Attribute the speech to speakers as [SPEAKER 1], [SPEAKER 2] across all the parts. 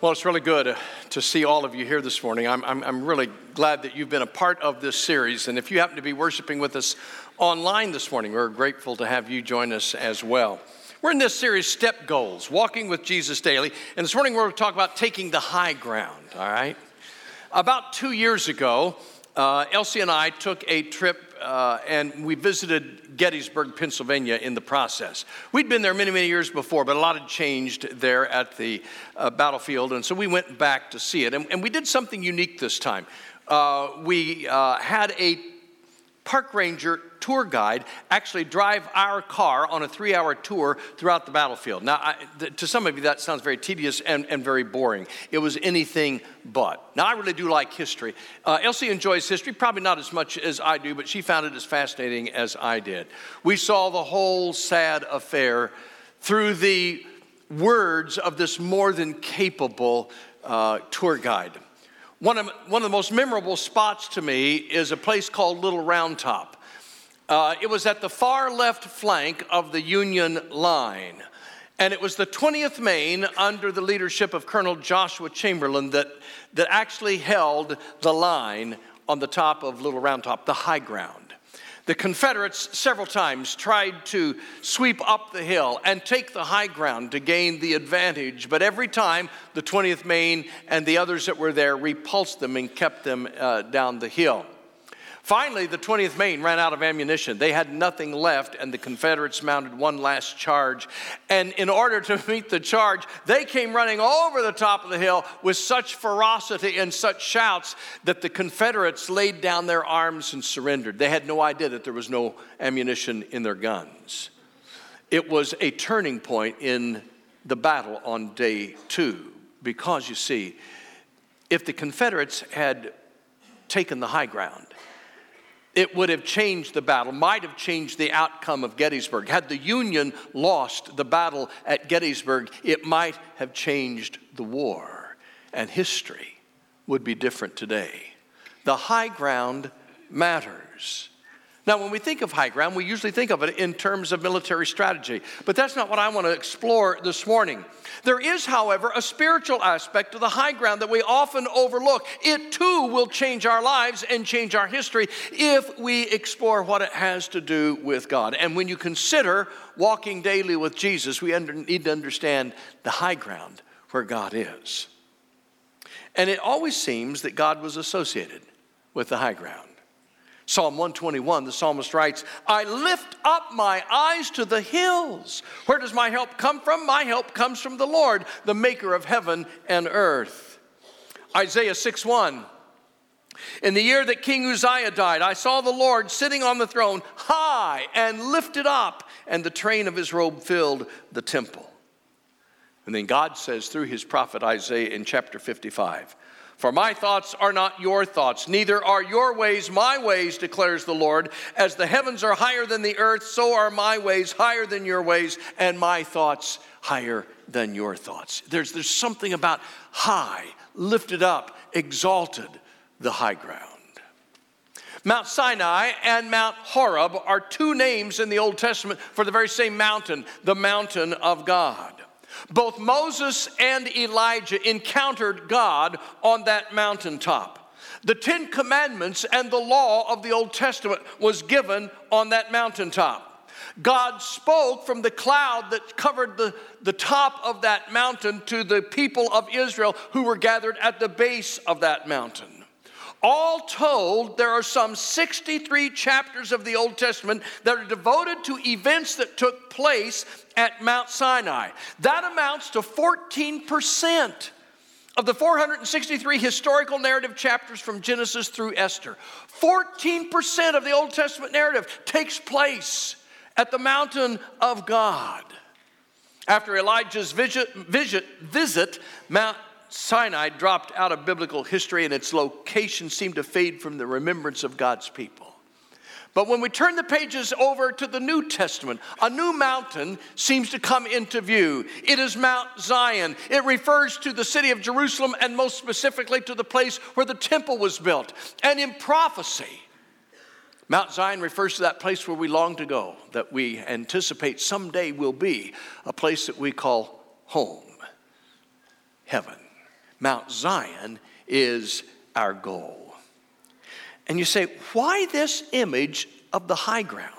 [SPEAKER 1] Well, it's really good to see all of you here this morning. I'm, I'm, I'm, really glad that you've been a part of this series. And if you happen to be worshiping with us online this morning, we're grateful to have you join us as well. We're in this series, Step Goals, Walking with Jesus Daily. And this morning we're going to talk about taking the high ground, all right? About two years ago, uh, Elsie and I took a trip uh, and we visited Gettysburg, Pennsylvania in the process. We'd been there many, many years before, but a lot had changed there at the uh, battlefield, and so we went back to see it. And, and we did something unique this time. Uh, we uh, had a park ranger tour guide actually drive our car on a three hour tour throughout the battlefield. Now, I, th- to some of you, that sounds very tedious and, and very boring. It was anything but. Now, I really do like history. Uh, Elsie enjoys history, probably not as much as I do, but she found it as fascinating as I did. We saw the whole sad affair through the words of this more than capable uh, tour guide. One of, one of the most memorable spots to me is a place called Little Round Top. Uh, it was at the far left flank of the Union line. And it was the 20th Maine, under the leadership of Colonel Joshua Chamberlain, that, that actually held the line on the top of Little Round Top, the high ground. The Confederates several times tried to sweep up the hill and take the high ground to gain the advantage, but every time the 20th Maine and the others that were there repulsed them and kept them uh, down the hill. Finally, the 20th Maine ran out of ammunition. They had nothing left, and the Confederates mounted one last charge. And in order to meet the charge, they came running over the top of the hill with such ferocity and such shouts that the Confederates laid down their arms and surrendered. They had no idea that there was no ammunition in their guns. It was a turning point in the battle on day two, because you see, if the Confederates had taken the high ground, it would have changed the battle, might have changed the outcome of Gettysburg. Had the Union lost the battle at Gettysburg, it might have changed the war, and history would be different today. The high ground matters. Now, when we think of high ground, we usually think of it in terms of military strategy, but that's not what I want to explore this morning. There is, however, a spiritual aspect to the high ground that we often overlook. It too will change our lives and change our history if we explore what it has to do with God. And when you consider walking daily with Jesus, we under, need to understand the high ground where God is. And it always seems that God was associated with the high ground. Psalm 121, the psalmist writes, I lift up my eyes to the hills. Where does my help come from? My help comes from the Lord, the maker of heaven and earth. Isaiah 6 1. In the year that King Uzziah died, I saw the Lord sitting on the throne, high and lifted up, and the train of his robe filled the temple. And then God says through his prophet Isaiah in chapter 55, for my thoughts are not your thoughts, neither are your ways my ways, declares the Lord. As the heavens are higher than the earth, so are my ways higher than your ways, and my thoughts higher than your thoughts. There's, there's something about high, lifted up, exalted, the high ground. Mount Sinai and Mount Horeb are two names in the Old Testament for the very same mountain, the mountain of God. Both Moses and Elijah encountered God on that mountaintop. The Ten Commandments and the law of the Old Testament was given on that mountaintop. God spoke from the cloud that covered the, the top of that mountain to the people of Israel who were gathered at the base of that mountain. All told, there are some 63 chapters of the Old Testament that are devoted to events that took place at Mount Sinai. That amounts to 14% of the 463 historical narrative chapters from Genesis through Esther. 14% of the Old Testament narrative takes place at the mountain of God. After Elijah's visit, visit, visit Mount Sinai dropped out of biblical history and its location seemed to fade from the remembrance of God's people. But when we turn the pages over to the New Testament, a new mountain seems to come into view. It is Mount Zion. It refers to the city of Jerusalem and most specifically to the place where the temple was built. And in prophecy, Mount Zion refers to that place where we long to go, that we anticipate someday will be a place that we call home, heaven. Mount Zion is our goal. And you say, why this image of the high ground?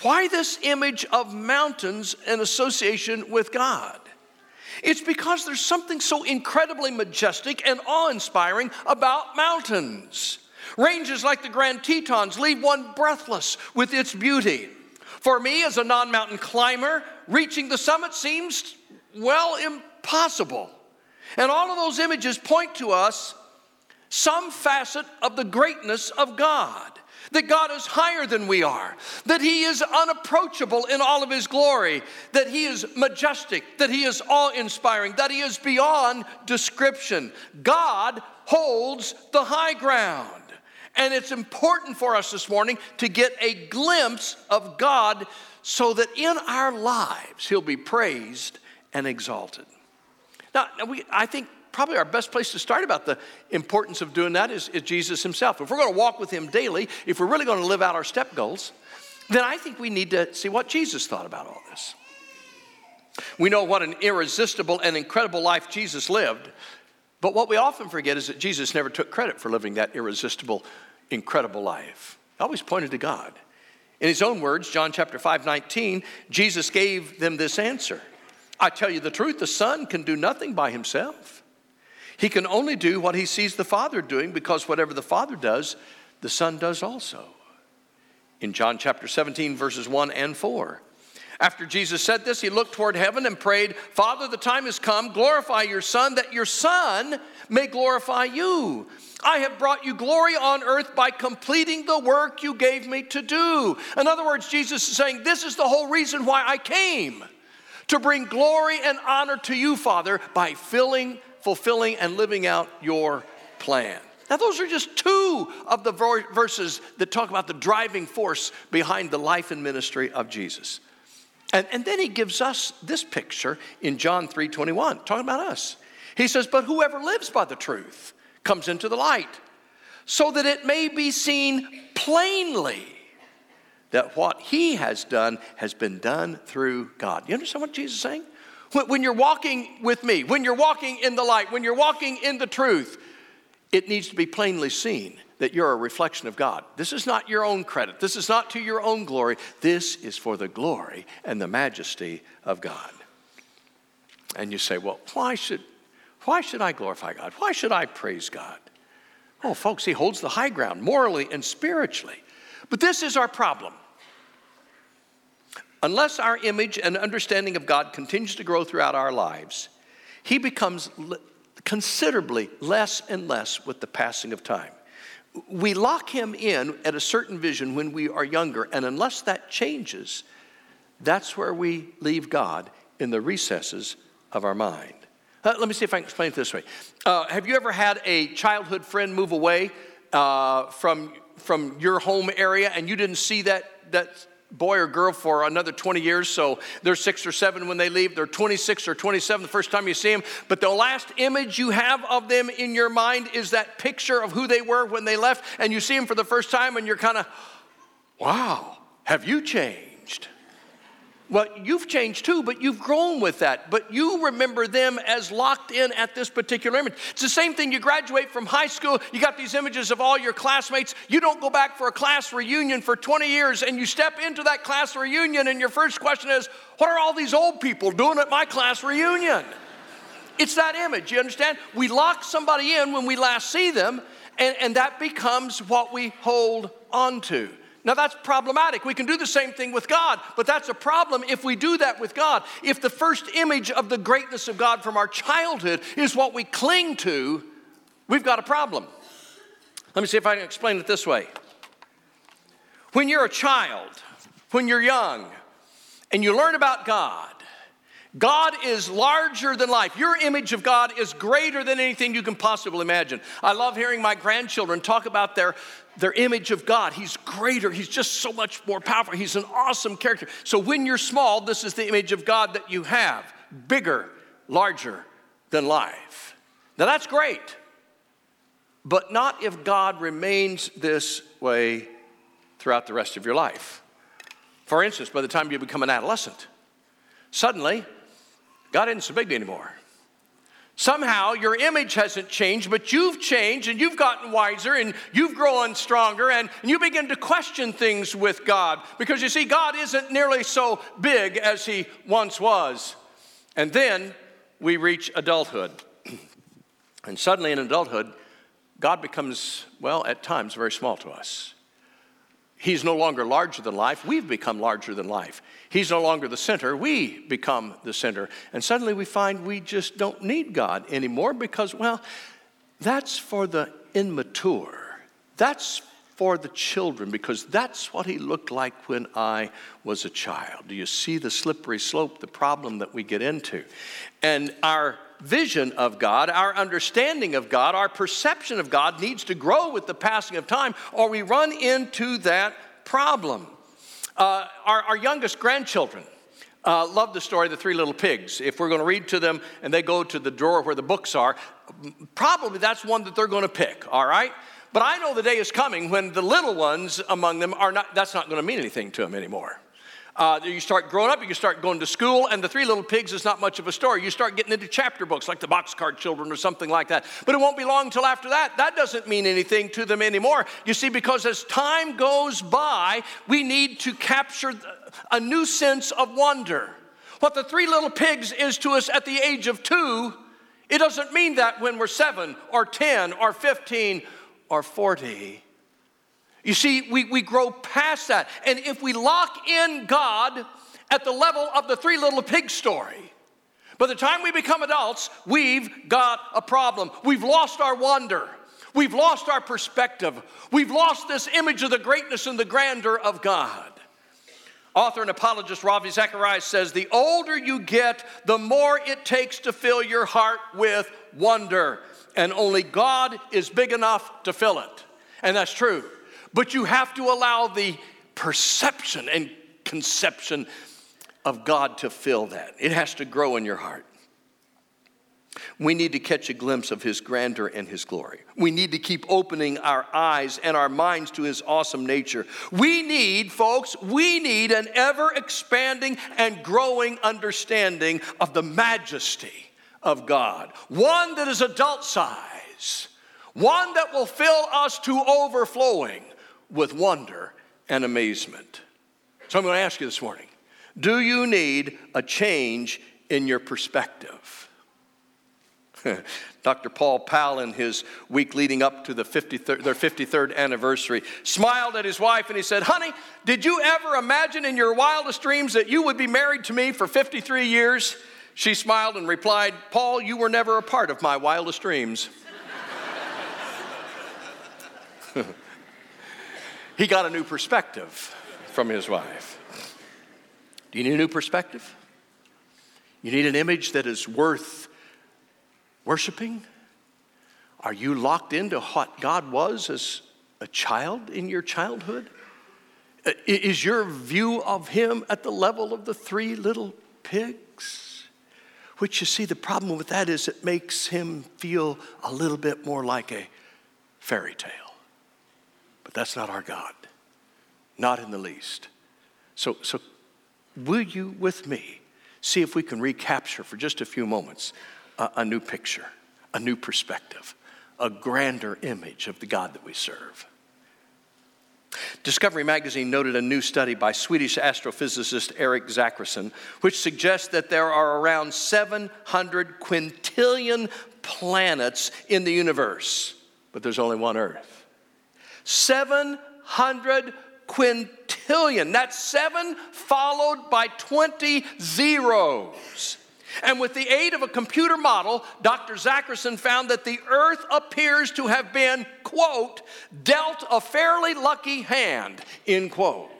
[SPEAKER 1] Why this image of mountains in association with God? It's because there's something so incredibly majestic and awe inspiring about mountains. Ranges like the Grand Tetons leave one breathless with its beauty. For me, as a non mountain climber, reaching the summit seems, well, impossible. And all of those images point to us some facet of the greatness of God that God is higher than we are, that He is unapproachable in all of His glory, that He is majestic, that He is awe inspiring, that He is beyond description. God holds the high ground. And it's important for us this morning to get a glimpse of God so that in our lives He'll be praised and exalted. Now, we, I think probably our best place to start about the importance of doing that is, is Jesus himself. If we're going to walk with him daily, if we're really going to live out our step goals, then I think we need to see what Jesus thought about all this. We know what an irresistible and incredible life Jesus lived, but what we often forget is that Jesus never took credit for living that irresistible, incredible life. He always pointed to God. In his own words, John chapter 5, 19, Jesus gave them this answer. I tell you the truth, the Son can do nothing by himself. He can only do what he sees the Father doing because whatever the Father does, the Son does also. In John chapter 17, verses 1 and 4. After Jesus said this, he looked toward heaven and prayed, Father, the time has come, glorify your Son, that your Son may glorify you. I have brought you glory on earth by completing the work you gave me to do. In other words, Jesus is saying, This is the whole reason why I came to bring glory and honor to you, Father, by filling fulfilling and living out your plan. Now, those are just two of the verses that talk about the driving force behind the life and ministry of Jesus. And, and then he gives us this picture in John 3 21, talking about us. He says, But whoever lives by the truth comes into the light, so that it may be seen plainly that what he has done has been done through God. You understand what Jesus is saying? When you're walking with me, when you're walking in the light, when you're walking in the truth, it needs to be plainly seen that you're a reflection of God. This is not your own credit. This is not to your own glory. This is for the glory and the majesty of God. And you say, well, why should, why should I glorify God? Why should I praise God? Oh, folks, He holds the high ground morally and spiritually. But this is our problem. Unless our image and understanding of God continues to grow throughout our lives, He becomes considerably less and less with the passing of time. We lock Him in at a certain vision when we are younger, and unless that changes, that's where we leave God in the recesses of our mind. Uh, let me see if I can explain it this way. Uh, have you ever had a childhood friend move away uh, from, from your home area and you didn't see that, that boy or girl for another 20 years. So they're six or seven when they leave. They're 26 or 27 the first time you see them. But the last image you have of them in your mind is that picture of who they were when they left. And you see them for the first time and you're kind of, wow, have you changed? Well, you've changed too, but you've grown with that. But you remember them as locked in at this particular image. It's the same thing. You graduate from high school, you got these images of all your classmates. You don't go back for a class reunion for 20 years, and you step into that class reunion, and your first question is, What are all these old people doing at my class reunion? It's that image, you understand? We lock somebody in when we last see them, and, and that becomes what we hold on to. Now that's problematic. We can do the same thing with God, but that's a problem if we do that with God. If the first image of the greatness of God from our childhood is what we cling to, we've got a problem. Let me see if I can explain it this way. When you're a child, when you're young, and you learn about God, God is larger than life. Your image of God is greater than anything you can possibly imagine. I love hearing my grandchildren talk about their, their image of God. He's greater, He's just so much more powerful. He's an awesome character. So when you're small, this is the image of God that you have bigger, larger than life. Now that's great, but not if God remains this way throughout the rest of your life. For instance, by the time you become an adolescent, suddenly God isn't so big anymore. Somehow your image hasn't changed, but you've changed and you've gotten wiser and you've grown stronger and, you begin to question things with God because you see, God isn't nearly so big as He once was. And then we reach adulthood. and suddenly in adulthood, God becomes, well, at times very small to us. He's no longer larger than life. We've become larger than life. He's no longer the center. We become the center. And suddenly we find we just don't need God anymore because, well, that's for the immature. That's for the children because that's what he looked like when I was a child. Do you see the slippery slope, the problem that we get into? And our vision of God, our understanding of God, our perception of God needs to grow with the passing of time, or we run into that problem. Uh, our, our, youngest grandchildren uh, love the story of the three little pigs. If we're going to read to them and they go to the drawer where the books are, probably that's one that they're going to pick, all right? But I know the day is coming when the little ones among them are not, that's not going to mean anything to them anymore. Uh, you start growing up, you start going to school, and the Three Little Pigs is not much of a story. You start getting into chapter books like the Boxcar Children or something like that. But it won't be long until after that. That doesn't mean anything to them anymore. You see, because as time goes by, we need to capture a new sense of wonder. What the Three Little Pigs is to us at the age of two, it doesn't mean that when we're seven or 10 or 15 or 40. You see, we, we grow past that. And if we lock in God at the level of the three little pig story, by the time we become adults, we've got a problem. We've lost our wonder. We've lost our perspective. We've lost this image of the greatness and the grandeur of God. Author and apologist Ravi Zacharias says the older you get, the more it takes to fill your heart with wonder. And only God is big enough to fill it. And that's true. But you have to allow the perception and conception of God to fill that. It has to grow in your heart. We need to catch a glimpse of His grandeur and His glory. We need to keep opening our eyes and our minds to His awesome nature. We need, folks, we need an ever expanding and growing understanding of the majesty of God, one that is adult size, one that will fill us to overflowing with wonder and amazement. So I'm going to ask you this morning do you need a change in your perspective? Dr. Paul Powell, in his week leading up to the 53rd, their 53rd anniversary, smiled at his wife and he said, Honey, did you ever imagine in your wildest dreams that you would be married to me for 53 years? She smiled and replied, Paul, you were never a part of my wildest dreams. he got a new perspective from his wife. Do you need a new perspective? You need an image that is worth worshiping? Are you locked into what God was as a child in your childhood? Is your view of Him at the level of the three little pigs? Which you see, the problem with that is it makes Him feel a little bit more like a fairy tale. But that's not our God, not in the least. So, so will you, with me, see if we can recapture for just a few moments a, a new picture, a new perspective, a grander image of the God that we serve? Discovery magazine noted a new study by Swedish astrophysicist Erik Zackrisson, which suggests that there are around 700 quintillion planets in the universe, but there's only one Earth. 700 quintillion. That's seven followed by 20 zeros. And with the aid of a computer model, Dr. Zackrisson found that the earth appears to have been, quote, dealt a fairly lucky hand, end quote.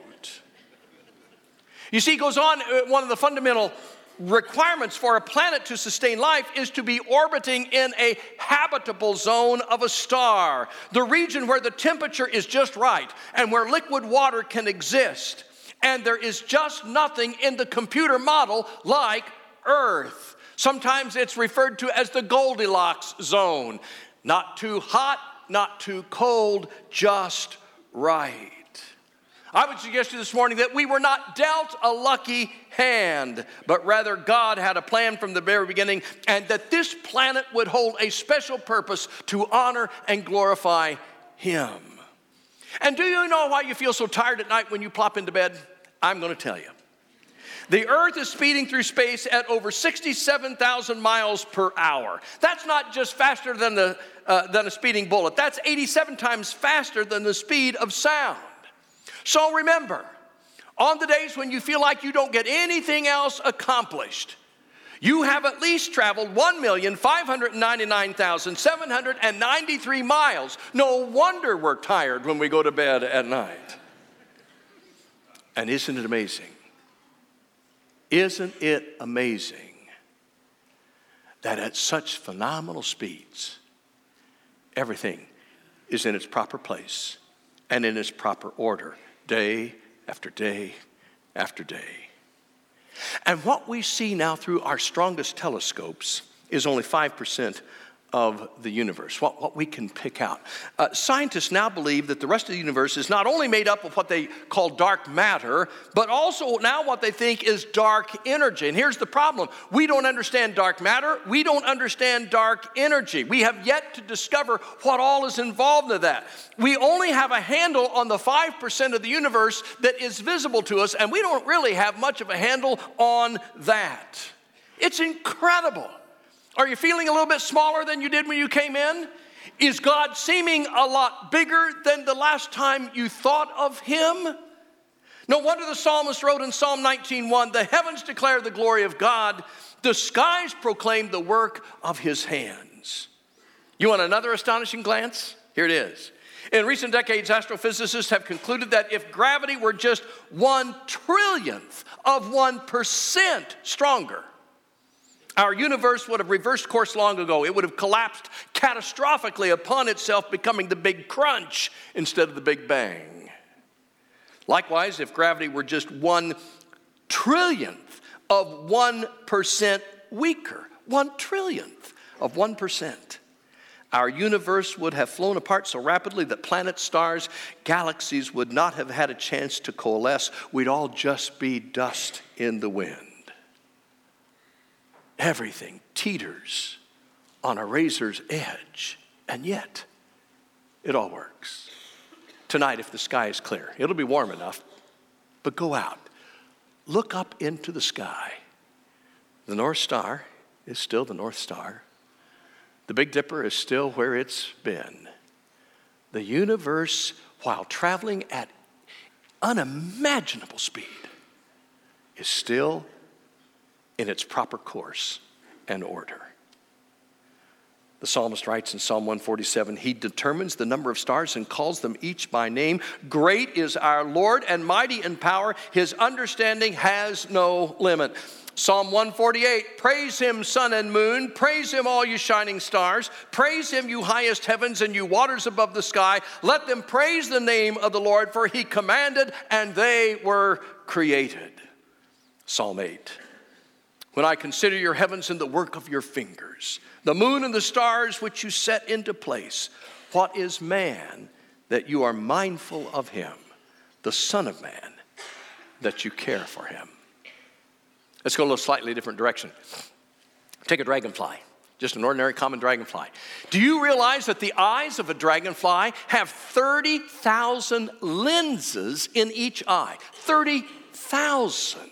[SPEAKER 1] You see, he goes on, uh, one of the fundamental requirements for a planet to sustain life is to be orbiting in a habitable zone of a star, the region where the temperature is just right and where liquid water can exist. And there is just nothing in the computer model like Earth. Sometimes it's referred to as the Goldilocks zone. Not too hot, not too cold, just right. I would suggest to you this morning that we were not dealt a lucky hand, but rather God had a plan from the very beginning, and that this planet would hold a special purpose to honor and glorify Him. And do you know why you feel so tired at night when you plop into bed? I'm going to tell you. The Earth is speeding through space at over 67,000 miles per hour. That's not just faster than, the, uh, than a speeding bullet, that's 87 times faster than the speed of sound. So remember, on the days when you feel like you don't get anything else accomplished, you have at least traveled 1,599,793 miles. No wonder we're tired when we go to bed at night. And isn't it amazing? Isn't it amazing that at such phenomenal speeds, everything is in its proper place and in its proper order? Day after day after day. And what we see now through our strongest telescopes is only 5% of the universe, what, what we can pick out. Uh, scientists now believe that the rest of the universe is not only made up of what they call dark matter, but also now what they think is dark energy. And here's the problem we don't understand dark matter, we don't understand dark energy. We have yet to discover what all is involved in that. We only have a handle on the 5% of the universe that is visible to us, and we don't really have much of a handle on that. It's incredible. Are you feeling a little bit smaller than you did when you came in? Is God seeming a lot bigger than the last time you thought of Him? No wonder the psalmist wrote in Psalm 19:1, "The heavens declare the glory of God, the skies proclaim the work of His hands." You want another astonishing glance? Here it is. In recent decades, astrophysicists have concluded that if gravity were just one trillionth of 1% stronger, our universe would have reversed course long ago. It would have collapsed catastrophically upon itself, becoming the big crunch instead of the big bang. Likewise, if gravity were just one trillionth of 1% weaker, one trillionth of 1%, our universe would have flown apart so rapidly that planets, stars, galaxies would not have had a chance to coalesce. We'd all just be dust in the wind. Everything teeters on a razor's edge, and yet it all works. Tonight, if the sky is clear, it'll be warm enough, but go out. Look up into the sky. The North Star is still the North Star. The Big Dipper is still where it's been. The universe, while traveling at unimaginable speed, is still in its proper course and order. The psalmist writes in Psalm 147 He determines the number of stars and calls them each by name. Great is our Lord and mighty in power. His understanding has no limit. Psalm 148 Praise him, sun and moon. Praise him, all you shining stars. Praise him, you highest heavens and you waters above the sky. Let them praise the name of the Lord, for he commanded and they were created. Psalm 8 when I consider your heavens and the work of your fingers, the moon and the stars which you set into place. What is man that you are mindful of him, the Son of Man that you care for him? Let's go a little slightly different direction. Take a dragonfly, just an ordinary common dragonfly. Do you realize that the eyes of a dragonfly have 30,000 lenses in each eye? 30,000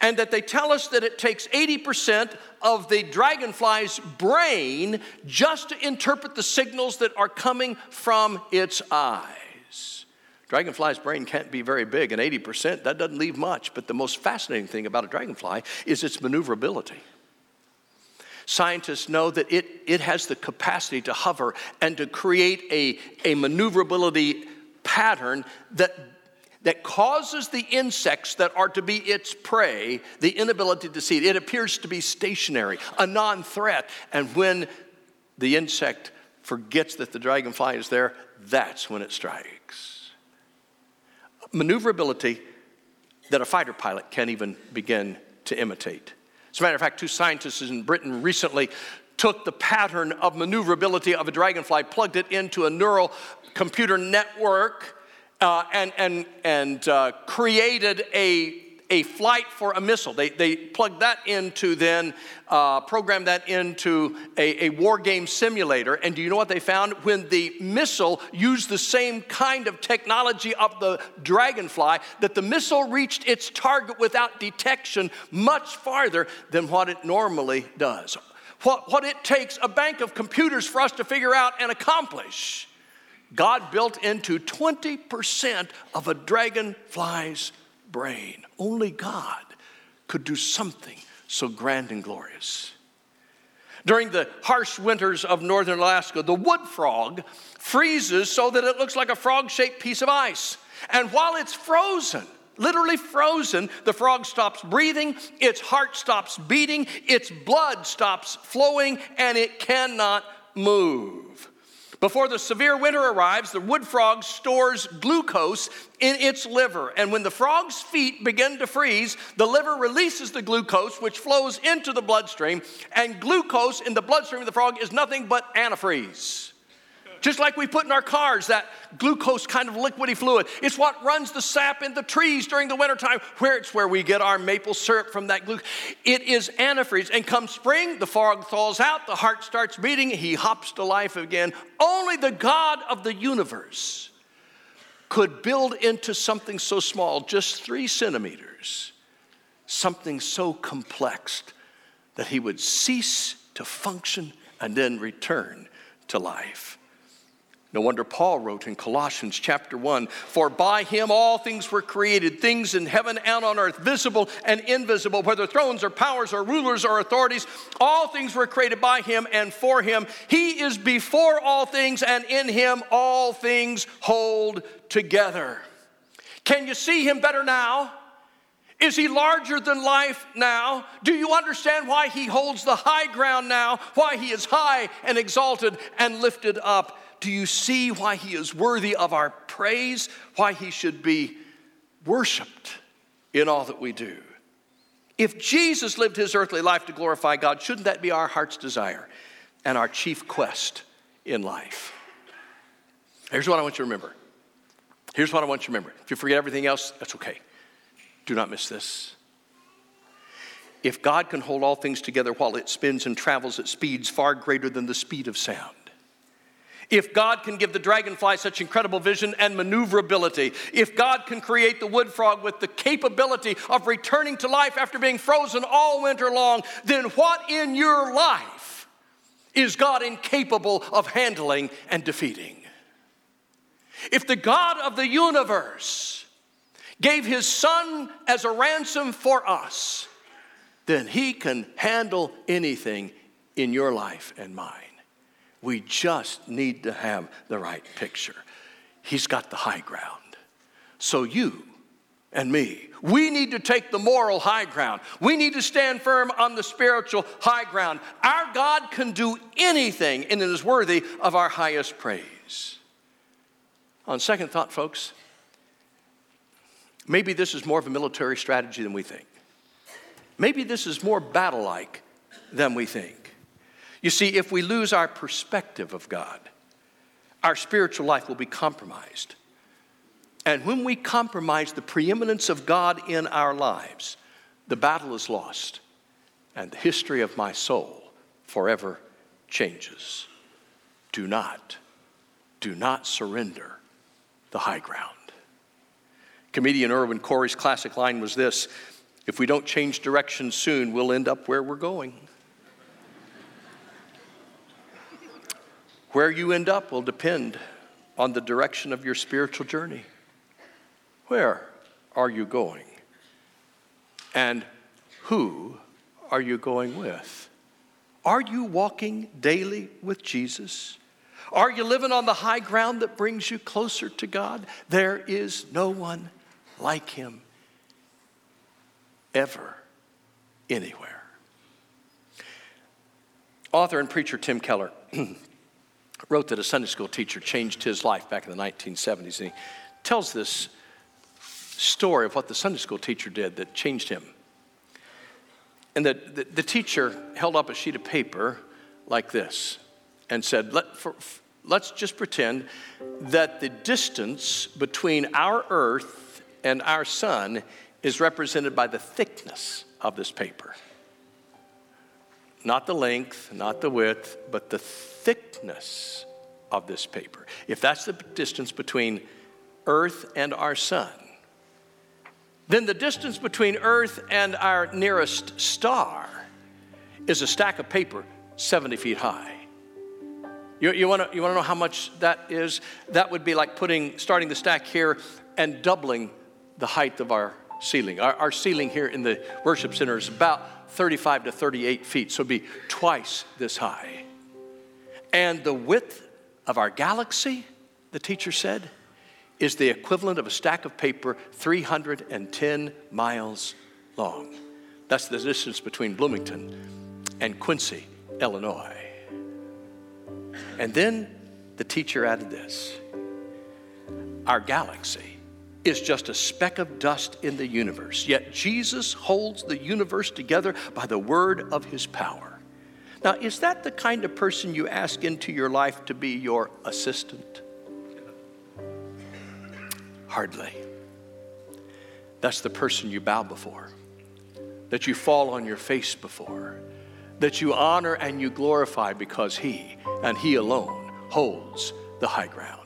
[SPEAKER 1] and that they tell us that it takes 80% of the dragonfly's brain just to interpret the signals that are coming from its eyes. Dragonfly's brain can't be very big, and 80%, that doesn't leave much. But the most fascinating thing about a dragonfly is its maneuverability. Scientists know that it, it has the capacity to hover and to create a, a maneuverability pattern that that causes the insects that are to be its prey the inability to see it. It appears to be stationary, a non threat. And when the insect forgets that the dragonfly is there, that's when it strikes. Maneuverability that a fighter pilot can't even begin to imitate. As a matter of fact, two scientists in Britain recently took the pattern of maneuverability of a dragonfly, plugged it into a neural computer network, uh, and, and, and uh, created a, a flight for a missile. They, they plugged that into then, uh, programmed that into a, a war game simulator. And do you know what they found? When the missile used the same kind of technology of the Dragonfly, that the missile reached its target without detection much farther than what it normally does. What, what it takes a bank of computers for us to figure out and accomplish. God built into 20% of a dragonfly's brain. Only God could do something so grand and glorious. During the harsh winters of northern Alaska, the wood frog freezes so that it looks like a frog shaped piece of ice. And while it's frozen, literally frozen, the frog stops breathing, its heart stops beating, its blood stops flowing, and it cannot move. Before the severe winter arrives, the wood frog stores glucose in its liver. And when the frog's feet begin to freeze, the liver releases the glucose, which flows into the bloodstream. And glucose in the bloodstream of the frog is nothing but antifreeze. Just like we put in our cars, that glucose kind of liquidy fluid. It's what runs the sap in the trees during the wintertime, where it's where we get our maple syrup from that glucose. It is antifreeze. And come spring, the fog thaws out, the heart starts beating, he hops to life again. Only the God of the universe could build into something so small, just three centimeters, something so complex that he would cease to function and then return to life. No wonder Paul wrote in Colossians chapter 1 For by him all things were created, things in heaven and on earth, visible and invisible, whether thrones or powers or rulers or authorities, all things were created by him and for him. He is before all things, and in him all things hold together. Can you see him better now? Is he larger than life now? Do you understand why he holds the high ground now? Why he is high and exalted and lifted up? Do you see why he is worthy of our praise? Why he should be worshiped in all that we do? If Jesus lived his earthly life to glorify God, shouldn't that be our heart's desire and our chief quest in life? Here's what I want you to remember. Here's what I want you to remember. If you forget everything else, that's okay. Do not miss this. If God can hold all things together while it spins and travels at speeds far greater than the speed of sound, if God can give the dragonfly such incredible vision and maneuverability, if God can create the wood frog with the capability of returning to life after being frozen all winter long, then what in your life is God incapable of handling and defeating? If the God of the universe gave his son as a ransom for us, then he can handle anything in your life and mine. We just need to have the right picture. He's got the high ground. So you and me, we need to take the moral high ground. We need to stand firm on the spiritual high ground. Our God can do anything and it is worthy of our highest praise. On second thought, folks, maybe this is more of a military strategy than we think. Maybe this is more battle like than we think. You see, if we lose our perspective of God, our spiritual life will be compromised. And when we compromise the preeminence of God in our lives, the battle is lost, and the history of my soul forever changes. Do not, do not surrender the high ground. Comedian Irwin Corey's classic line was this If we don't change direction soon, we'll end up where we're going. Where you end up will depend on the direction of your spiritual journey. Where are you going? And who are you going with? Are you walking daily with Jesus? Are you living on the high ground that brings you closer to God? There is no one like him ever, anywhere. Author and preacher Tim Keller wrote that a Sunday school teacher changed his life back in the 1970s. And he tells this story of what the Sunday school teacher did that changed him. And the, the, the teacher held up a sheet of paper like this and said, Let, for, let's just pretend that the distance between our earth and our sun is represented by the thickness of this paper. Not the length, not the width, but the thickness of this paper. If that's the distance between earth and our sun, then the distance between earth and our nearest star is a stack of paper 70 feet high. You, you want to you wanna know how much that is? That would be like putting, starting the stack here and doubling the height of our ceiling. Our, our ceiling here in the worship center is about 35 to 38 feet, so be twice this high. And the width of our galaxy, the teacher said, is the equivalent of a stack of paper 310 miles long. That's the distance between Bloomington and Quincy, Illinois. And then the teacher added this Our galaxy is just a speck of dust in the universe, yet Jesus holds the universe together by the word of his power. Now, is that the kind of person you ask into your life to be your assistant? Hardly. That's the person you bow before, that you fall on your face before, that you honor and you glorify because He and He alone holds the high ground.